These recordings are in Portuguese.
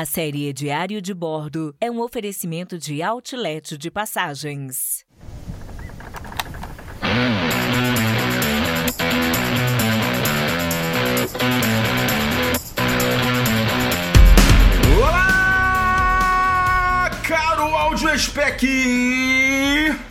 A série Diário de Bordo é um oferecimento de outlet de passagens. Áudio spec!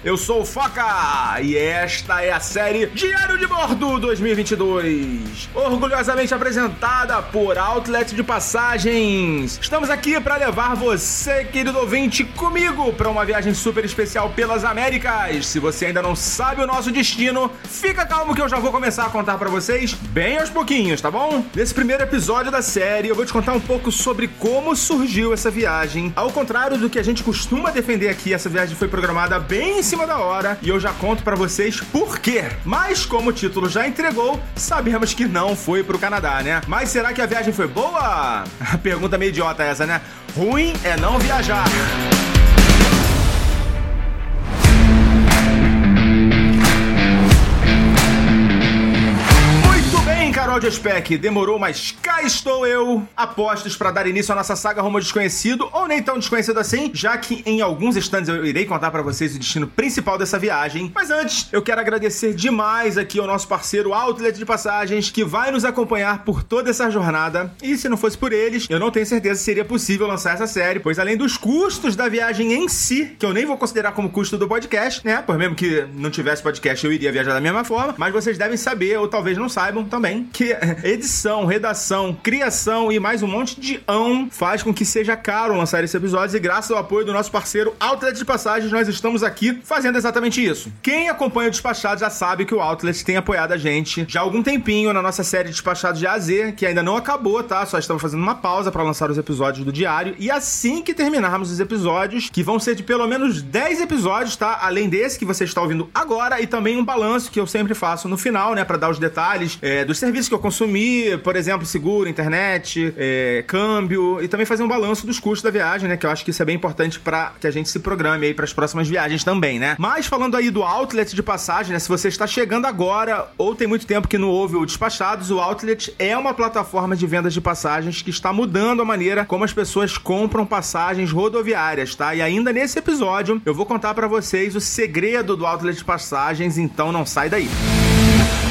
Eu sou o Foca e esta é a série Diário de Bordo 2022, orgulhosamente apresentada por Outlet de Passagens. Estamos aqui para levar você, querido ouvinte, comigo para uma viagem super especial pelas Américas. Se você ainda não sabe o nosso destino, fica calmo que eu já vou começar a contar para vocês bem aos pouquinhos, tá bom? Nesse primeiro episódio da série, eu vou te contar um pouco sobre como surgiu essa viagem. Ao contrário do que a gente costuma defender aqui, essa viagem foi programada bem em cima da hora e eu já conto pra vocês por quê. Mas como o título já entregou, sabemos que não foi pro Canadá, né? Mas será que a viagem foi boa? Pergunta meio idiota essa, né? Ruim é não viajar. De Spec, demorou, mas cá estou eu, apostos para dar início à nossa saga rumo desconhecido, ou nem tão desconhecido assim, já que em alguns instantes eu irei contar para vocês o destino principal dessa viagem. Mas antes, eu quero agradecer demais aqui ao nosso parceiro Outlet de Passagens, que vai nos acompanhar por toda essa jornada. E se não fosse por eles, eu não tenho certeza se seria possível lançar essa série, pois além dos custos da viagem em si, que eu nem vou considerar como custo do podcast, né? Por mesmo que não tivesse podcast, eu iria viajar da mesma forma, mas vocês devem saber, ou talvez não saibam também, que edição, redação, criação e mais um monte de ão faz com que seja caro lançar esse episódio e graças ao apoio do nosso parceiro Outlet de Passagens, nós estamos aqui fazendo exatamente isso. Quem acompanha o Despachado já sabe que o Outlet tem apoiado a gente já há algum tempinho na nossa série Despachados de A a Z, que ainda não acabou, tá? Só estamos fazendo uma pausa para lançar os episódios do diário e assim que terminarmos os episódios, que vão ser de pelo menos 10 episódios, tá? Além desse que você está ouvindo agora e também um balanço que eu sempre faço no final, né, para dar os detalhes é, dos serviços que eu consumi, por exemplo, seguro, internet, é, câmbio e também fazer um balanço dos custos da viagem, né, que eu acho que isso é bem importante para que a gente se programe aí para as próximas viagens também, né? Mas falando aí do outlet de passagem, né, se você está chegando agora ou tem muito tempo que não ouve o Despachados, o Outlet é uma plataforma de vendas de passagens que está mudando a maneira como as pessoas compram passagens rodoviárias, tá? E ainda nesse episódio eu vou contar para vocês o segredo do Outlet de passagens, então não sai daí. Muito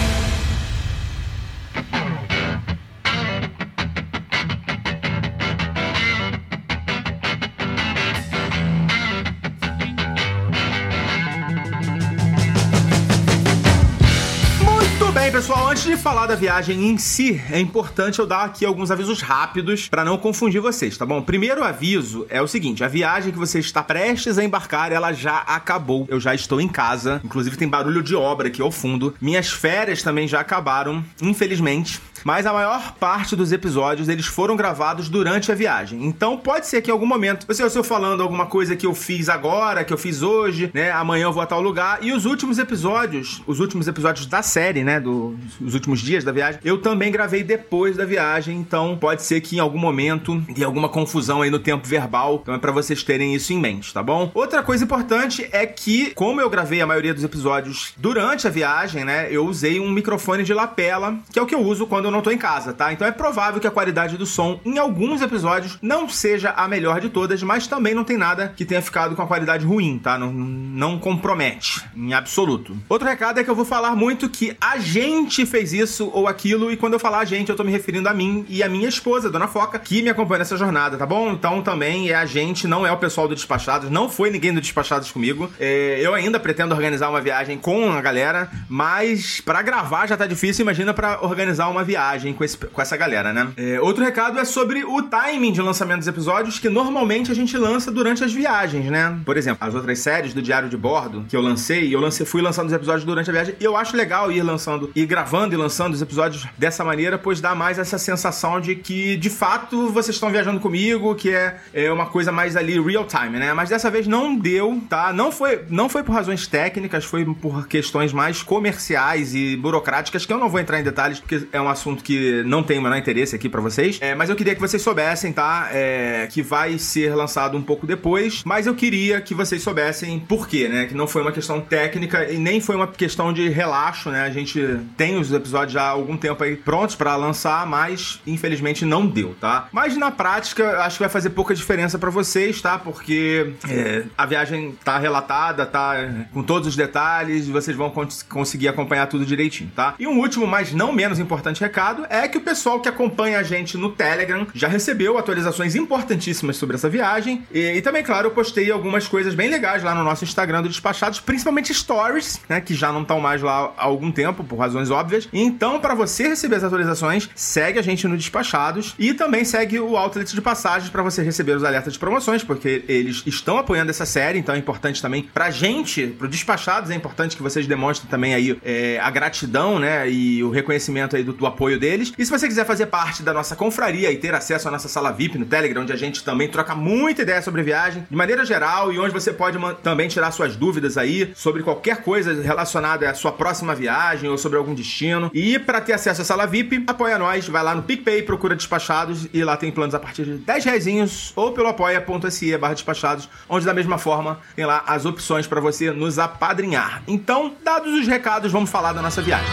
falar da viagem em si, é importante eu dar aqui alguns avisos rápidos para não confundir vocês, tá bom? Primeiro aviso é o seguinte: a viagem que você está prestes a embarcar, ela já acabou. Eu já estou em casa. Inclusive tem barulho de obra aqui ao fundo. Minhas férias também já acabaram, infelizmente. Mas a maior parte dos episódios eles foram gravados durante a viagem. Então pode ser que em algum momento você eu falando alguma coisa que eu fiz agora, que eu fiz hoje, né? Amanhã eu vou a tal lugar. E os últimos episódios, os últimos episódios da série, né? Do, os últimos dias da viagem, eu também gravei depois da viagem. Então pode ser que em algum momento dê alguma confusão aí no tempo verbal. Então é pra vocês terem isso em mente, tá bom? Outra coisa importante é que, como eu gravei a maioria dos episódios durante a viagem, né? Eu usei um microfone de lapela, que é o que eu uso quando eu não tô em casa, tá? Então é provável que a qualidade do som em alguns episódios não seja a melhor de todas, mas também não tem nada que tenha ficado com a qualidade ruim, tá? Não, não compromete, em absoluto. Outro recado é que eu vou falar muito que a gente fez isso ou aquilo, e quando eu falar a gente, eu tô me referindo a mim e a minha esposa, Dona Foca, que me acompanha nessa jornada, tá bom? Então também é a gente, não é o pessoal do Despachados, não foi ninguém do Despachados comigo. É, eu ainda pretendo organizar uma viagem com a galera, mas para gravar já tá difícil, imagina para organizar uma viagem viagem com, esse, com essa galera, né? É, outro recado é sobre o timing de lançamento dos episódios, que normalmente a gente lança durante as viagens, né? Por exemplo, as outras séries do Diário de Bordo que eu lancei, eu lancei, fui lançando os episódios durante a viagem, e eu acho legal ir lançando, ir gravando e lançando os episódios dessa maneira, pois dá mais essa sensação de que, de fato, vocês estão viajando comigo, que é, é uma coisa mais ali real time, né? Mas dessa vez não deu, tá? Não foi, não foi por razões técnicas, foi por questões mais comerciais e burocráticas, que eu não vou entrar em detalhes, porque é um assunto que não tem o menor interesse aqui para vocês. É, mas eu queria que vocês soubessem, tá? É, que vai ser lançado um pouco depois. Mas eu queria que vocês soubessem por quê, né? Que não foi uma questão técnica e nem foi uma questão de relaxo, né? A gente tem os episódios já há algum tempo aí prontos para lançar, mas infelizmente não deu, tá? Mas na prática, acho que vai fazer pouca diferença para vocês, tá? Porque é, a viagem tá relatada, tá com todos os detalhes, vocês vão cons conseguir acompanhar tudo direitinho, tá? E um último, mas não menos importante recado é que o pessoal que acompanha a gente no Telegram já recebeu atualizações importantíssimas sobre essa viagem. E, e também, claro, eu postei algumas coisas bem legais lá no nosso Instagram do Despachados, principalmente stories, né? Que já não estão mais lá há algum tempo, por razões óbvias. Então, para você receber as atualizações, segue a gente no Despachados e também segue o Outlet de Passagens para você receber os alertas de promoções, porque eles estão apoiando essa série, então é importante também pra gente, pro Despachados, é importante que vocês demonstrem também aí é, a gratidão, né? E o reconhecimento aí do, do apoio deles. E se você quiser fazer parte da nossa confraria e ter acesso à nossa sala VIP no Telegram, onde a gente também troca muita ideia sobre viagem, de maneira geral, e onde você pode também tirar suas dúvidas aí sobre qualquer coisa relacionada à sua próxima viagem ou sobre algum destino. E para ter acesso à sala VIP, apoia nós, vai lá no PicPay, procura Despachados e lá tem planos a partir de 10 reais ou pelo apoia.se barra despachados, onde da mesma forma tem lá as opções para você nos apadrinhar. Então, dados os recados, vamos falar da nossa viagem.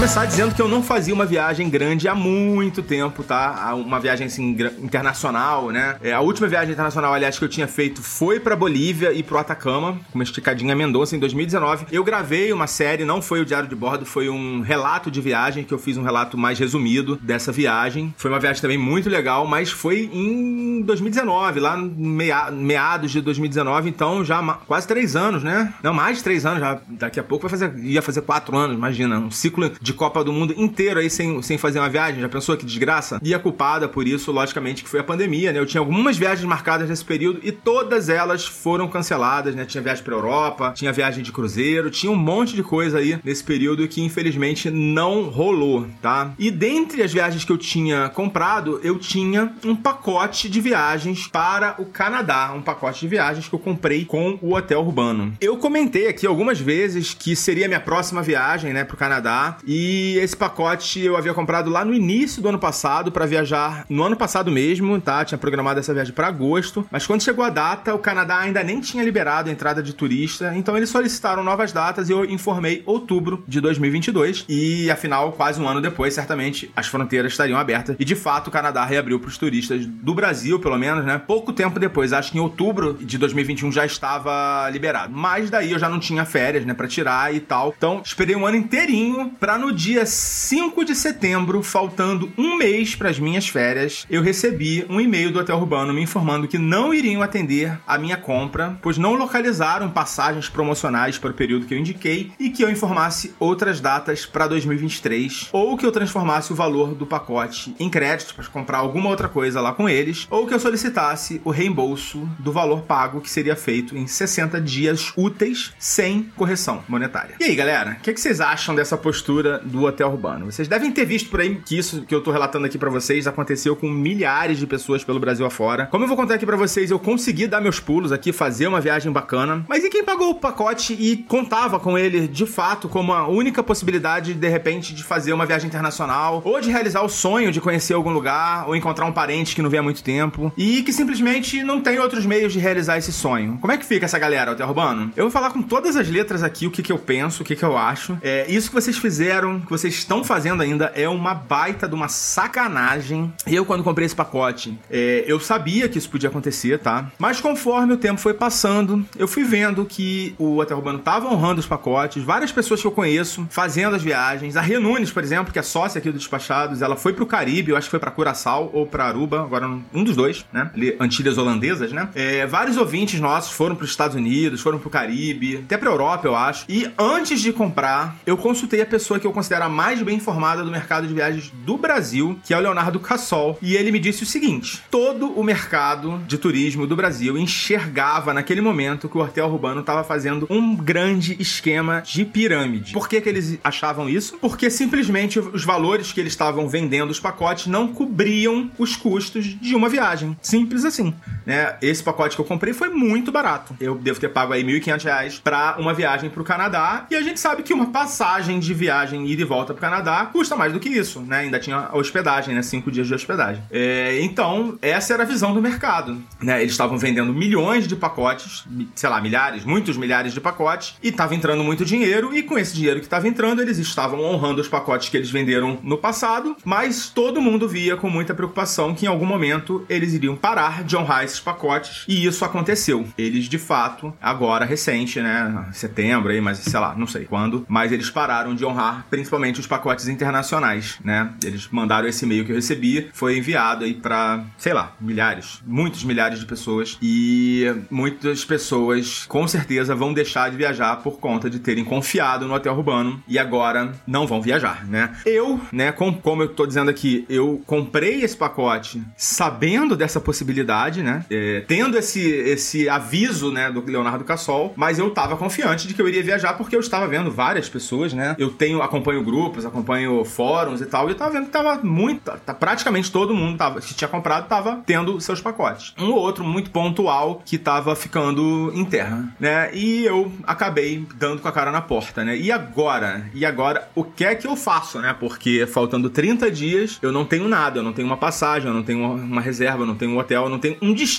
Começar dizendo que eu não fazia uma viagem grande há muito tempo, tá? Uma viagem assim internacional, né? É, a última viagem internacional, aliás, que eu tinha feito foi para Bolívia e pro Atacama, com uma esticadinha Mendonça em 2019. Eu gravei uma série, não foi o Diário de Bordo, foi um relato de viagem que eu fiz um relato mais resumido dessa viagem. Foi uma viagem também muito legal, mas foi em 2019, lá meados de 2019, então já quase três anos, né? Não, mais de três anos, já daqui a pouco vai fazer, ia fazer quatro anos, imagina, um ciclo de de Copa do Mundo inteiro aí sem, sem fazer uma viagem. Já pensou que desgraça? E a culpada por isso, logicamente, que foi a pandemia, né? Eu tinha algumas viagens marcadas nesse período e todas elas foram canceladas, né? Tinha viagem pra Europa, tinha viagem de cruzeiro, tinha um monte de coisa aí nesse período que infelizmente não rolou, tá? E dentre as viagens que eu tinha comprado, eu tinha um pacote de viagens para o Canadá, um pacote de viagens que eu comprei com o hotel urbano. Eu comentei aqui algumas vezes que seria minha próxima viagem, né, pro Canadá, e e esse pacote eu havia comprado lá no início do ano passado para viajar no ano passado mesmo, tá? Tinha programado essa viagem para agosto, mas quando chegou a data, o Canadá ainda nem tinha liberado a entrada de turista, então eles solicitaram novas datas e eu informei outubro de 2022 e afinal, quase um ano depois, certamente as fronteiras estariam abertas e de fato o Canadá reabriu para os turistas do Brasil, pelo menos, né? Pouco tempo depois, acho que em outubro de 2021 já estava liberado. Mas daí eu já não tinha férias, né, para tirar e tal. Então, esperei um ano inteirinho para no dia 5 de setembro, faltando um mês para as minhas férias, eu recebi um e-mail do Hotel Urbano me informando que não iriam atender a minha compra, pois não localizaram passagens promocionais para o período que eu indiquei e que eu informasse outras datas para 2023, ou que eu transformasse o valor do pacote em crédito para comprar alguma outra coisa lá com eles, ou que eu solicitasse o reembolso do valor pago que seria feito em 60 dias úteis sem correção monetária. E aí, galera, o que, que vocês acham dessa postura do hotel urbano. Vocês devem ter visto por aí que isso que eu tô relatando aqui para vocês aconteceu com milhares de pessoas pelo Brasil afora. Como eu vou contar aqui para vocês, eu consegui dar meus pulos aqui, fazer uma viagem bacana. Mas e quem pagou o pacote e contava com ele de fato como a única possibilidade de repente de fazer uma viagem internacional ou de realizar o sonho de conhecer algum lugar ou encontrar um parente que não vê há muito tempo e que simplesmente não tem outros meios de realizar esse sonho? Como é que fica essa galera, hotel urbano? Eu vou falar com todas as letras aqui o que, que eu penso, o que, que eu acho. É, isso que vocês fizeram fizeram, que vocês estão fazendo ainda, é uma baita de uma sacanagem. Eu, quando comprei esse pacote, é, eu sabia que isso podia acontecer, tá? Mas conforme o tempo foi passando, eu fui vendo que o Hotel Urbano tava honrando os pacotes, várias pessoas que eu conheço fazendo as viagens. A Renunes, por exemplo, que é sócia aqui do Despachados, ela foi pro Caribe, eu acho que foi pra Curaçao ou pra Aruba, agora um dos dois, né? Antilhas holandesas, né? É, vários ouvintes nossos foram pros Estados Unidos, foram pro Caribe, até pra Europa, eu acho. E antes de comprar, eu consultei a pessoa que eu considero a mais bem informada do mercado de viagens do Brasil, que é o Leonardo Cassol. E ele me disse o seguinte: todo o mercado de turismo do Brasil enxergava naquele momento que o Hotel Urbano estava fazendo um grande esquema de pirâmide. Por que, que eles achavam isso? Porque simplesmente os valores que eles estavam vendendo os pacotes não cobriam os custos de uma viagem. Simples assim. Né? Esse pacote que eu comprei foi muito barato. Eu devo ter pago aí R$ 1.500 para uma viagem para o Canadá. E a gente sabe que uma passagem de viagem ida e volta pro Canadá custa mais do que isso, né? Ainda tinha hospedagem, né? Cinco dias de hospedagem. É, então, essa era a visão do mercado, né? Eles estavam vendendo milhões de pacotes, sei lá, milhares, muitos milhares de pacotes, e estava entrando muito dinheiro, e com esse dinheiro que estava entrando, eles estavam honrando os pacotes que eles venderam no passado, mas todo mundo via com muita preocupação que em algum momento eles iriam parar de honrar esses pacotes, e isso aconteceu. Eles, de fato, agora recente, né? Setembro aí, mas sei lá, não sei quando, mas eles pararam de honrar principalmente os pacotes internacionais, né? Eles mandaram esse e-mail que eu recebi, foi enviado aí para, sei lá, milhares, muitos milhares de pessoas e muitas pessoas com certeza vão deixar de viajar por conta de terem confiado no hotel urbano e agora não vão viajar, né? Eu, né, com, como eu tô dizendo aqui, eu comprei esse pacote sabendo dessa possibilidade, né? É, tendo esse, esse aviso, né, do Leonardo Cassol, mas eu tava confiante de que eu iria viajar porque eu estava vendo várias pessoas, né? Eu tenho, acompanho grupos, acompanho fóruns e tal, e eu tava vendo que tava muito, tá, praticamente todo mundo tava, que tinha comprado tava tendo seus pacotes. Um ou outro muito pontual que tava ficando em terra, né? E eu acabei dando com a cara na porta, né? E agora? E agora, o que é que eu faço, né? Porque faltando 30 dias, eu não tenho nada, eu não tenho uma passagem, eu não tenho uma reserva, eu não tenho um hotel, eu não tenho um destino.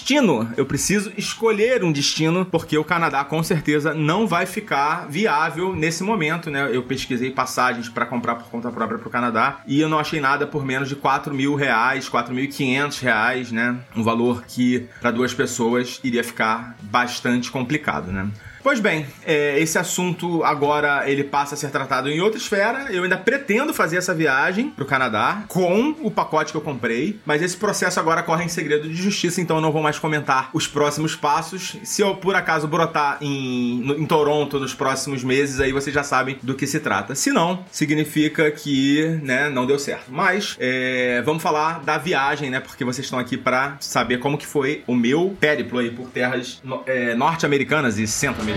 Eu preciso escolher um destino, porque o Canadá com certeza não vai ficar viável nesse momento, né? Eu pesquisei passagens para comprar por conta própria para o Canadá e eu não achei nada por menos de 4 mil reais, 4.500 reais, né? Um valor que para duas pessoas iria ficar bastante complicado, né? Pois bem, é, esse assunto agora ele passa a ser tratado em outra esfera. Eu ainda pretendo fazer essa viagem pro Canadá com o pacote que eu comprei, mas esse processo agora corre em segredo de justiça, então eu não vou mais comentar os próximos passos. Se eu por acaso brotar em, no, em Toronto nos próximos meses, aí vocês já sabem do que se trata. Se não, significa que né, não deu certo. Mas é, vamos falar da viagem, né? Porque vocês estão aqui para saber como que foi o meu périplo aí por terras é, norte-americanas e centro-americanas.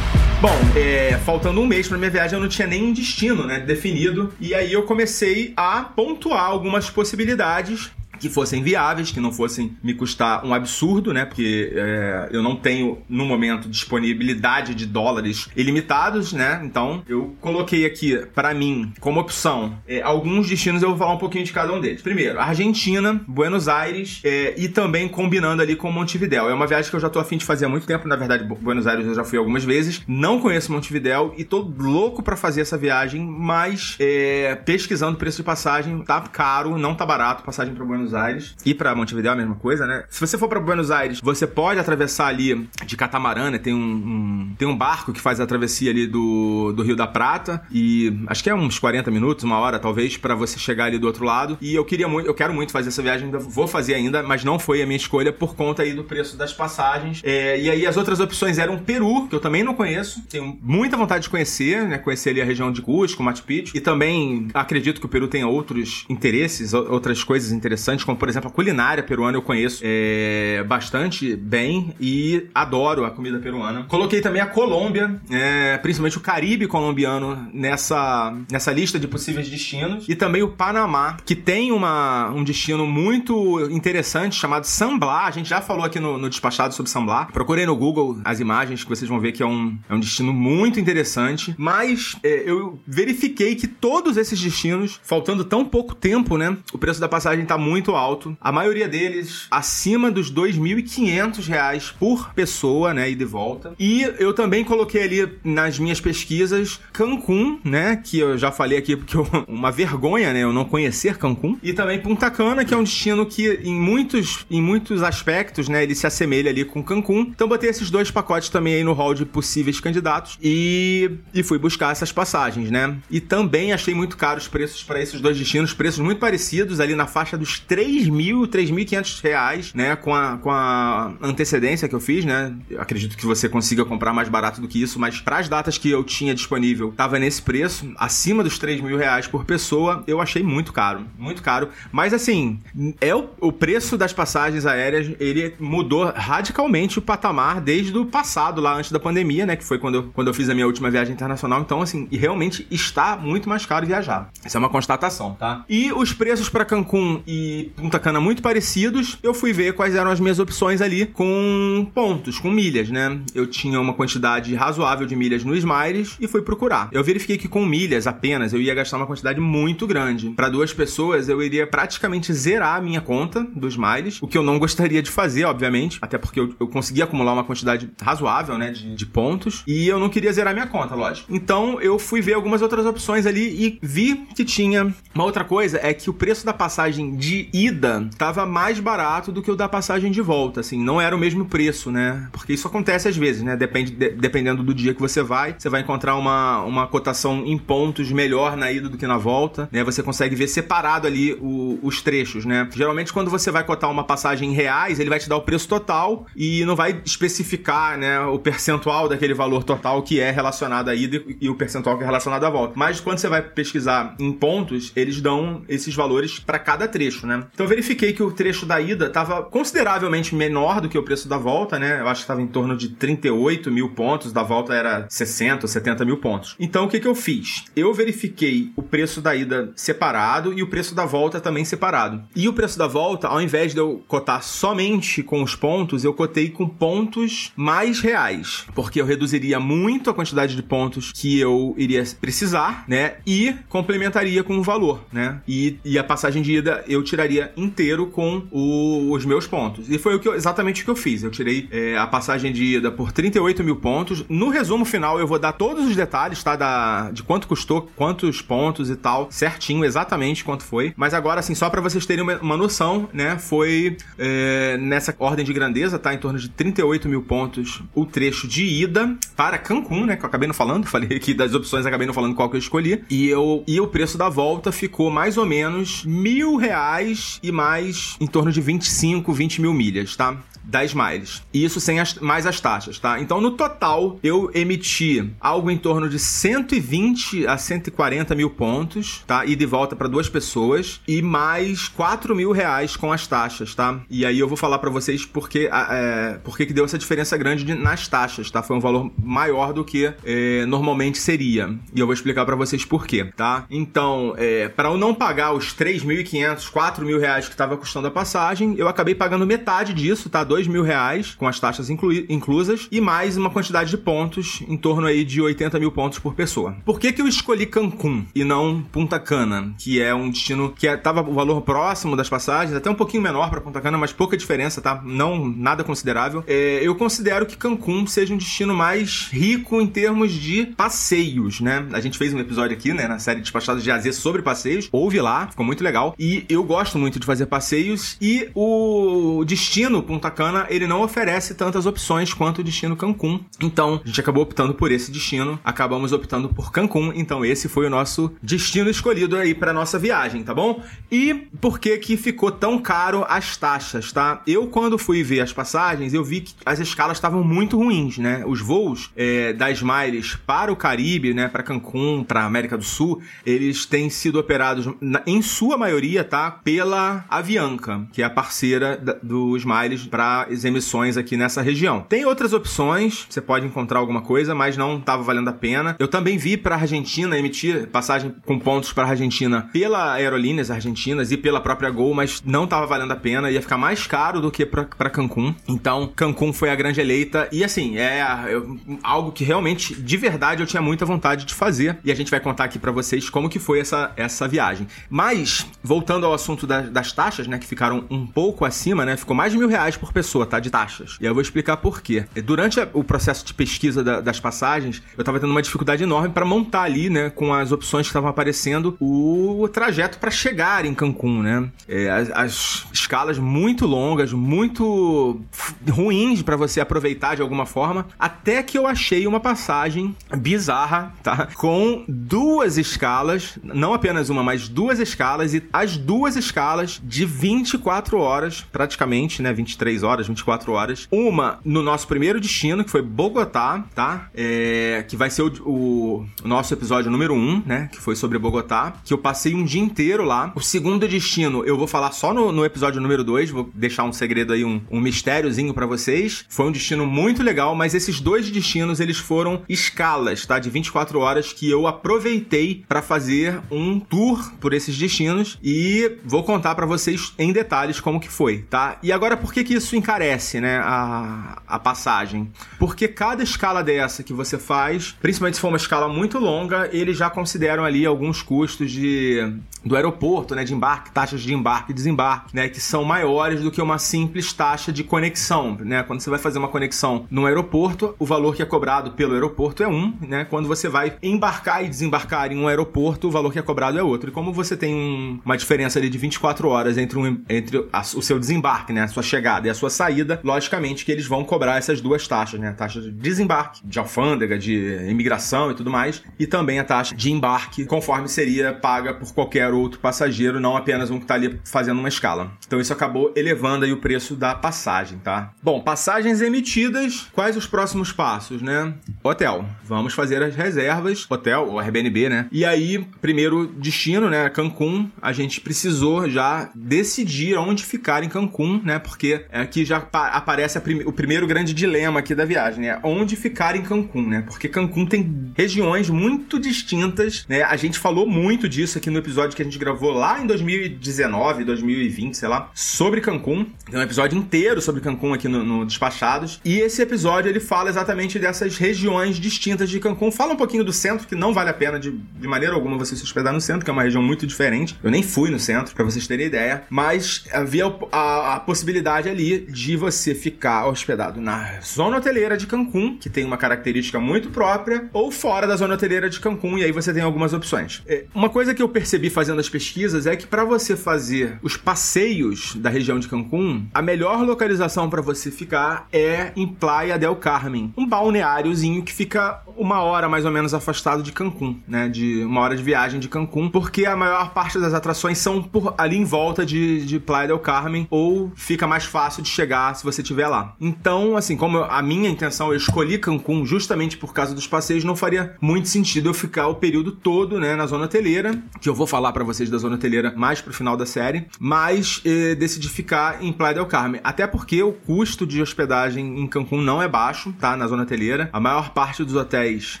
Bom, é, faltando um mês para minha viagem, eu não tinha nenhum destino, né, definido. E aí eu comecei a pontuar algumas possibilidades que fossem viáveis, que não fossem me custar um absurdo, né? Porque é, eu não tenho, no momento, disponibilidade de dólares ilimitados, né? Então, eu coloquei aqui, para mim, como opção, é, alguns destinos, eu vou falar um pouquinho de cada um deles. Primeiro, Argentina, Buenos Aires é, e também combinando ali com Montevidéu. É uma viagem que eu já tô afim de fazer há muito tempo, na verdade, Buenos Aires eu já fui algumas vezes. Não conheço Montevidéu e tô louco para fazer essa viagem, mas é, pesquisando o preço de passagem, tá caro, não tá barato passagem para Buenos Buenos Aires. E para Montevideo é a mesma coisa, né? Se você for para Buenos Aires, você pode atravessar ali de catamarã, né? Tem um, um, tem um barco que faz a travessia ali do, do Rio da Prata e acho que é uns 40 minutos, uma hora talvez, para você chegar ali do outro lado. E eu queria muito, eu quero muito fazer essa viagem, vou fazer ainda, mas não foi a minha escolha por conta aí do preço das passagens. É, e aí as outras opções eram Peru, que eu também não conheço, tenho muita vontade de conhecer, né? Conhecer ali a região de Cusco, Machu Picchu, e também acredito que o Peru tenha outros interesses, outras coisas interessantes como por exemplo a culinária peruana eu conheço é, bastante bem e adoro a comida peruana. Coloquei também a Colômbia, é, principalmente o Caribe colombiano nessa, nessa lista de possíveis destinos e também o Panamá, que tem uma, um destino muito interessante chamado Samblá. A gente já falou aqui no, no despachado sobre Samblá. Procurei no Google as imagens que vocês vão ver que é um, é um destino muito interessante, mas é, eu verifiquei que todos esses destinos, faltando tão pouco tempo, né, o preço da passagem tá muito muito alto. A maioria deles acima dos 2.500 reais por pessoa, né, e de volta. E eu também coloquei ali nas minhas pesquisas Cancún, né, que eu já falei aqui porque eu, uma vergonha, né, eu não conhecer Cancún. E também Punta Cana, que é um destino que em muitos, em muitos aspectos, né, ele se assemelha ali com Cancún. Então botei esses dois pacotes também aí no hall de possíveis candidatos e, e fui buscar essas passagens, né. E também achei muito caros os preços para esses dois destinos, preços muito parecidos ali na faixa dos 3 mil, 3.500 reais, né? Com a, com a antecedência que eu fiz, né? Eu acredito que você consiga comprar mais barato do que isso, mas para as datas que eu tinha disponível, tava nesse preço, acima dos 3 mil reais por pessoa, eu achei muito caro, muito caro. Mas assim, é o, o preço das passagens aéreas, ele mudou radicalmente o patamar desde o passado, lá antes da pandemia, né? Que foi quando eu, quando eu fiz a minha última viagem internacional. Então, assim, e realmente está muito mais caro viajar. Isso é uma constatação, tá? E os preços para Cancún e Punta Cana muito parecidos, eu fui ver quais eram as minhas opções ali com pontos, com milhas, né? Eu tinha uma quantidade razoável de milhas no Smiles e fui procurar. Eu verifiquei que com milhas apenas eu ia gastar uma quantidade muito grande. Para duas pessoas, eu iria praticamente zerar a minha conta do Smiles, o que eu não gostaria de fazer, obviamente, até porque eu, eu consegui acumular uma quantidade razoável, né, de, de pontos, e eu não queria zerar minha conta, lógico. Então eu fui ver algumas outras opções ali e vi que tinha. Uma outra coisa é que o preço da passagem de ida tava mais barato do que o da passagem de volta, assim, não era o mesmo preço, né? Porque isso acontece às vezes, né? Depende, de, dependendo do dia que você vai, você vai encontrar uma, uma cotação em pontos melhor na ida do que na volta, né? Você consegue ver separado ali o, os trechos, né? Geralmente quando você vai cotar uma passagem em reais, ele vai te dar o preço total e não vai especificar, né, o percentual daquele valor total que é relacionado à ida e o percentual que é relacionado à volta. Mas quando você vai pesquisar em pontos, eles dão esses valores para cada trecho, né? Então eu verifiquei que o trecho da ida estava consideravelmente menor do que o preço da volta, né? Eu acho que estava em torno de 38 mil pontos, da volta era 60 ou 70 mil pontos. Então o que, que eu fiz? Eu verifiquei o preço da ida separado e o preço da volta também separado. E o preço da volta, ao invés de eu cotar somente com os pontos, eu cotei com pontos mais reais, porque eu reduziria muito a quantidade de pontos que eu iria precisar, né? E complementaria com o valor, né? E, e a passagem de ida eu tiraria inteiro com o, os meus pontos. E foi o que eu, exatamente o que eu fiz. Eu tirei é, a passagem de ida por 38 mil pontos. No resumo final, eu vou dar todos os detalhes, tá? Da, de quanto custou, quantos pontos e tal, certinho, exatamente quanto foi. Mas agora, assim, só para vocês terem uma, uma, noção, né? Foi é, nessa ordem de grandeza, tá? Em torno de 38 mil pontos o trecho de ida para Cancún, né? Que eu acabei não falando, falei aqui das opções, acabei não falando qual que eu escolhi. E, eu, e o preço da volta ficou mais ou menos mil reais e mais em torno de 25, 20 mil milhas, tá? 10 miles. E isso sem as, mais as taxas, tá? Então, no total, eu emiti algo em torno de 120 a 140 mil pontos, tá? E de volta para duas pessoas. E mais 4 mil reais com as taxas, tá? E aí eu vou falar para vocês porque, é, porque que deu essa diferença grande de, nas taxas, tá? Foi um valor maior do que é, normalmente seria. E eu vou explicar para vocês por quê, tá? Então, é, para eu não pagar os 3.500, 4 mil reais que estava custando a passagem, eu acabei pagando metade disso, tá? 2 mil reais, com as taxas inclusas, e mais uma quantidade de pontos, em torno aí de 80 mil pontos por pessoa. Por que, que eu escolhi Cancún e não Punta Cana, que é um destino que estava é, o valor próximo das passagens, até um pouquinho menor para Punta Cana, mas pouca diferença, tá? Não nada considerável. É, eu considero que Cancún seja um destino mais rico em termos de passeios, né? A gente fez um episódio aqui, né, na série Despachados de AZ sobre passeios, ouve lá, ficou muito legal. E eu gosto muito de fazer passeios e o destino Punta Cana Ele não oferece tantas opções quanto o destino Cancún. Então, a gente acabou optando por esse destino, acabamos optando por Cancún. Então, esse foi o nosso destino escolhido aí para nossa viagem, tá bom? E por que que ficou tão caro as taxas, tá? Eu quando fui ver as passagens, eu vi que as escalas estavam muito ruins, né? Os voos é, da Smiles para o Caribe, né, para Cancún, para América do Sul, eles têm sido operados na, em sua maioria, tá, pela Avianca, que é a parceira da, do Smiles para as emissões aqui nessa região. Tem outras opções, você pode encontrar alguma coisa, mas não estava valendo a pena. Eu também vi para a Argentina emitir passagem com pontos para a Argentina pela Aerolíneas Argentinas e pela própria Gol, mas não estava valendo a pena, ia ficar mais caro do que para Cancún. Então, Cancún foi a grande eleita e assim, é, é algo que realmente, de verdade, eu tinha muita vontade de fazer e a gente vai contar aqui para vocês como que foi essa, essa viagem. Mas, voltando ao assunto da, das taxas, né, que ficaram um pouco acima, né, ficou mais de mil reais por pessoa pessoa, tá? De taxas. E eu vou explicar por quê. Durante o processo de pesquisa da, das passagens, eu tava tendo uma dificuldade enorme para montar ali, né, com as opções que estavam aparecendo, o trajeto para chegar em Cancún, né? É, as, as, escalas muito longas, muito ruins para você aproveitar de alguma forma, até que eu achei uma passagem bizarra, tá? Com duas escalas, não apenas uma, mas duas escalas, e as duas escalas de 24 horas, praticamente, né? 23 horas horas, 24 horas. Uma no nosso primeiro destino, que foi Bogotá, tá? É, que vai ser o, o, nosso episódio número 1, né? Que foi sobre Bogotá. Que eu passei um dia inteiro lá. O segundo destino eu vou falar só no, no episódio número 2. Vou deixar um segredo aí, um, um mistériozinho para vocês. Foi um destino muito legal, mas esses dois destinos eles foram escalas, tá? De 24 horas que eu aproveitei para fazer um tour por esses destinos e vou contar para vocês em detalhes como que foi, tá? E agora por que que isso encarece, né, a, a passagem? Porque cada escala dessa que você faz, principalmente se for uma escala muito longa, eles já consideram ali alguns custos de do aeroporto, né, de embarque, taxas de embarque e desembarque, né, que são maiores do que uma simples taxa de conexão, né? Quando você vai fazer uma conexão no aeroporto, o valor que é cobrado pelo aeroporto é um, né? Quando você vai embarcar e desembarcar em um aeroporto, o valor que é cobrado é outro. E como você tem um, uma diferença ali de 24 horas entre, um, entre a, o seu desembarque, né, a sua chegada e a sua saída, logicamente que eles vão cobrar essas duas taxas, né? A taxa de desembarque, de alfândega, de imigração e tudo mais, e também a taxa de embarque, conforme seria paga por qualquer outro passageiro, não apenas um que está ali fazendo uma escala. Então isso acabou elevando aí o preço da passagem, tá? Bom, passagens emitidas, quais os próximos passos, né? Hotel. Vamos fazer as reservas, hotel ou Airbnb, né? E aí, primeiro destino, né, Cancún, a gente precisou já decidir onde ficar em Cancún, né? Porque já aparece prim o primeiro grande dilema aqui da viagem, né? Onde ficar em Cancún, né? Porque Cancún tem regiões muito distintas, né? A gente falou muito disso aqui no episódio que a gente gravou lá em 2019, 2020, sei lá, sobre Cancún. Tem um episódio inteiro sobre Cancún aqui no, no Despachados. E esse episódio ele fala exatamente dessas regiões distintas de Cancún. Fala um pouquinho do centro, que não vale a pena de, de maneira alguma você se hospedar no centro, que é uma região muito diferente. Eu nem fui no centro, para vocês terem ideia. Mas havia a, a possibilidade ali de você ficar hospedado na zona hoteleira de Cancún, que tem uma característica muito própria, ou fora da zona hoteleira de Cancún, e aí você tem algumas opções. É, uma coisa que eu percebi fazendo as pesquisas é que para você fazer os passeios da região de Cancún, a melhor localização para você ficar é em Playa del Carmen, um balneáriozinho que fica uma hora mais ou menos afastado de Cancún, né? De uma hora de viagem de Cancún, porque a maior parte das atrações são por ali em volta de, de Playa del Carmen, ou fica mais fácil de chegar se você estiver lá. Então, assim, como a minha intenção, eu escolhi Cancún justamente por causa dos passeios, não faria muito sentido eu ficar o período todo, né, na zona hoteleira, que eu vou falar para vocês da zona hoteleira mais pro final da série, mas eh, decidi ficar em Playa del Carmen, até porque o custo de hospedagem em Cancún não é baixo, tá, na zona hoteleira. A maior parte dos hotéis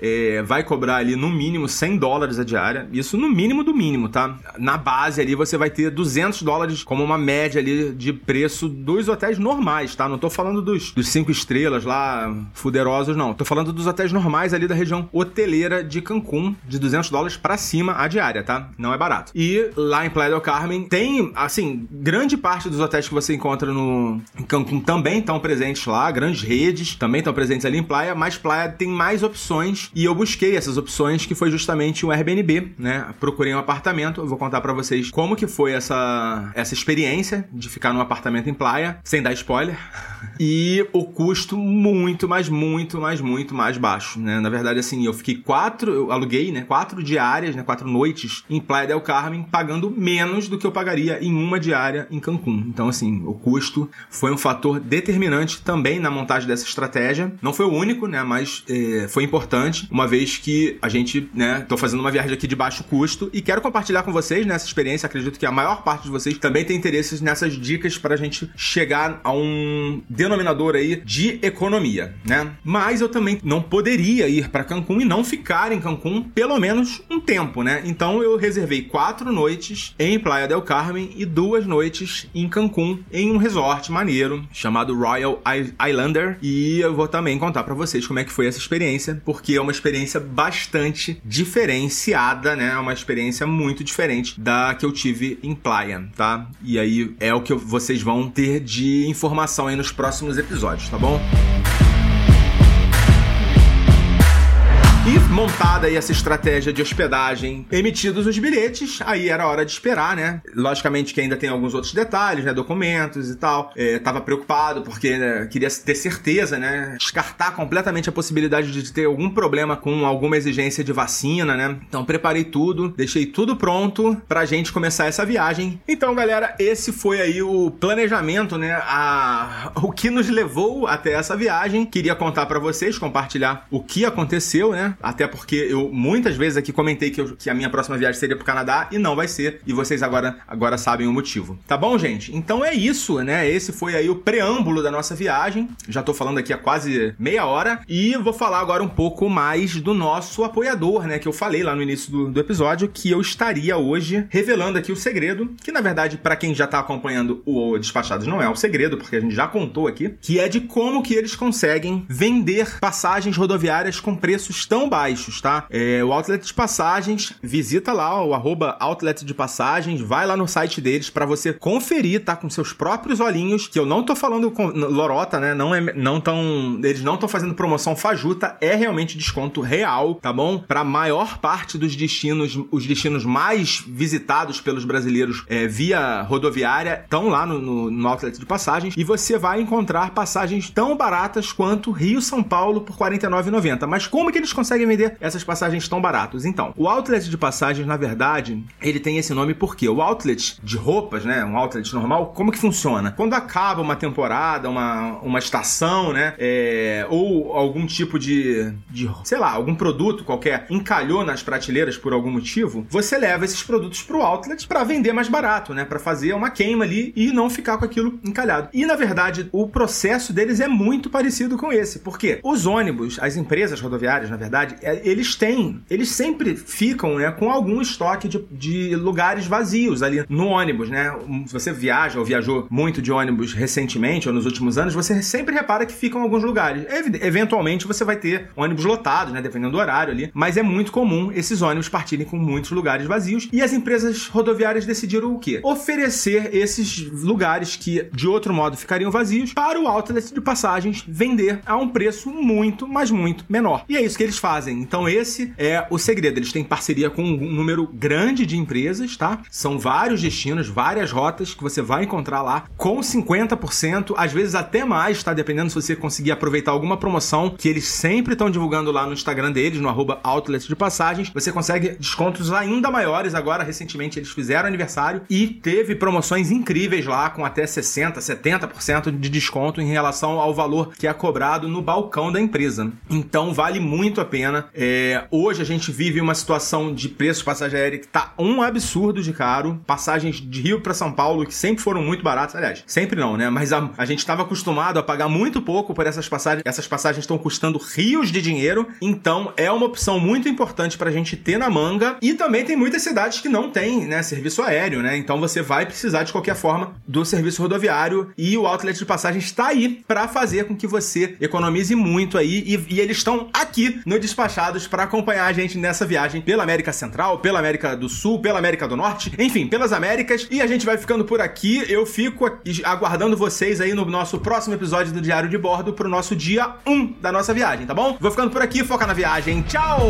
eh, vai cobrar ali no mínimo 100 dólares a diária, isso no mínimo do mínimo, tá? Na base ali você vai ter 200 dólares como uma média ali de preço dos hotéis normais, tá? Não tô falando dos, dos cinco estrelas lá, fuderosos, não. Tô falando dos hotéis normais ali da região hoteleira de Cancún, de 200 dólares para cima a diária, tá? Não é barato. E lá em Playa del Carmen tem, assim, grande parte dos hotéis que você encontra no em Cancún também estão presentes lá, grandes redes também estão presentes ali em Playa, mas Playa tem mais opções e eu busquei essas opções que foi justamente um Airbnb, né? Procurei um apartamento, eu vou contar para vocês como que foi essa essa experiência de ficar num apartamento em Playa, sem dar spoiler. E o custo muito, mas muito, mas muito mais baixo, né? Na verdade, assim, eu fiquei quatro, eu aluguei, né? Quatro diárias, né? Quatro noites em Playa del Carmen, pagando menos do que eu pagaria em uma diária em Cancún. Então, assim, o custo foi um fator determinante também na montagem dessa estratégia. Não foi o único, né? Mas é, foi importante, uma vez que a gente, né? Tô fazendo uma viagem aqui de baixo custo e quero compartilhar com vocês nessa experiência. Acredito que a maior parte de vocês também tem interesses nessas dicas para a gente chegar a um denominador aí de economia, né? Mas eu também não poderia ir para Cancún e não ficar em Cancún pelo menos um tempo, né? Então eu reservei quatro noites em Playa del Carmen e duas noites em Cancún, em um resort maneiro chamado Royal Islander. E eu vou também contar para vocês como é que foi essa experiência, porque é uma experiência bastante diferenciada, né? É uma experiência muito diferente da que eu tive em Playa, tá? E aí é o que vocês vão ter de informação aí nos próximos episódios, tá bom? E montada aí essa estratégia de hospedagem, emitidos os bilhetes, aí era hora de esperar, né? Logicamente que ainda tem alguns outros detalhes, né? Documentos e tal. É, tava preocupado porque né, queria ter certeza, né? Descartar completamente a possibilidade de ter algum problema com alguma exigência de vacina, né? Então preparei tudo, deixei tudo pronto pra gente começar essa viagem. Então, galera, esse foi aí o planejamento, né? A... O que nos levou até essa viagem. Queria contar para vocês, compartilhar o que aconteceu, né? né? Até porque eu muitas vezes aqui comentei que, eu, que a minha próxima viagem seria pro Canadá e não vai ser. E vocês agora, agora sabem o motivo. Tá bom, gente? Então é isso, né? Esse foi aí o preâmbulo da nossa viagem. Já tô falando aqui há quase meia hora. E vou falar agora um pouco mais do nosso apoiador, né? Que eu falei lá no início do, do episódio que eu estaria hoje revelando aqui o segredo. Que na verdade, para quem já tá acompanhando o Despachados, não é um segredo, porque a gente já contou aqui. Que é de como que eles conseguem vender passagens rodoviárias com preços tão baixos, tá? É, o Outlet de Passagens, visita lá o arroba Outlet de Passagens, vai lá no site deles para você conferir, tá? Com seus próprios olhinhos, que eu não tô falando com lorota, né? Não é, não tão, eles não estão fazendo promoção fajuta, é realmente desconto real, tá bom? Para maior parte dos destinos, os destinos mais visitados pelos brasileiros é, via rodoviária, estão lá no, no, no Outlet de Passagens e você vai encontrar passagens tão baratas quanto Rio-São Paulo por R$ 49,90. Mas como que eles conseguem vender essas passagens tão baratas? Então, o Outlet de Passagens, na verdade, ele tem esse nome porque o Outlet de roupas, né, um Outlet normal, como que funciona? Quando acaba uma temporada, uma, uma estação, né, é, ou algum tipo de, de, sei lá, algum produto qualquer encalhou nas prateleiras por algum motivo, você leva esses produtos pro Outlet para vender mais barato, né, para fazer uma queima ali e não ficar com aquilo encalhado. E na verdade, o processo deles é muito parecido com esse, porque os ônibus, as empresas rodoviárias, na verdade, eles têm, eles sempre ficam, né, com algum estoque de, de lugares vazios ali no ônibus, né? Se você viaja ou viajou muito de ônibus recentemente ou nos últimos anos, você sempre repara que ficam alguns lugares. Eventualmente você vai ter ônibus lotados, né, dependendo do horário ali, mas é muito comum esses ônibus partirem com muitos lugares vazios e as empresas rodoviárias decidiram o quê? Oferecer esses lugares que de outro modo ficariam vazios para o outlet de passagens vender a um preço muito, mas muito menor. E é isso que eles fazem. Então esse é o segredo. Eles têm parceria com um número grande de empresas, tá? São vários destinos, várias rotas que você vai encontrar lá com 50%, às vezes até mais, tá? Dependendo se você conseguir aproveitar alguma promoção que eles sempre estão divulgando lá no Instagram deles, no arroba outlet de passagens. Você consegue descontos ainda maiores. Agora, recentemente, eles fizeram aniversário e teve promoções incríveis lá com até 60%, 70% de desconto em relação ao valor que é cobrado no balcão da empresa. Então vale muito a pena. É, hoje a gente vive uma situação de preço de passagem aérea que tá um absurdo de caro. Passagens de Rio para São Paulo que sempre foram muito baratas, aliás, sempre não, né? Mas a, a gente estava acostumado a pagar muito pouco por essas passagens. Essas passagens estão custando rios de dinheiro, então é uma opção muito importante para a gente ter na manga. E também tem muitas cidades que não tem, né, serviço aéreo, né? Então você vai precisar de qualquer forma do serviço rodoviário e o outlet de passagens está aí para fazer com que você economize muito aí e, e eles estão aqui no Despachados para acompanhar a gente nessa viagem pela América Central, pela América do Sul, pela América do Norte, enfim, pelas Américas. E a gente vai ficando por aqui. Eu fico aguardando vocês aí no nosso próximo episódio do Diário de Bordo pro nosso dia 1 da nossa viagem, tá bom? Vou ficando por aqui, foca na viagem. Tchau!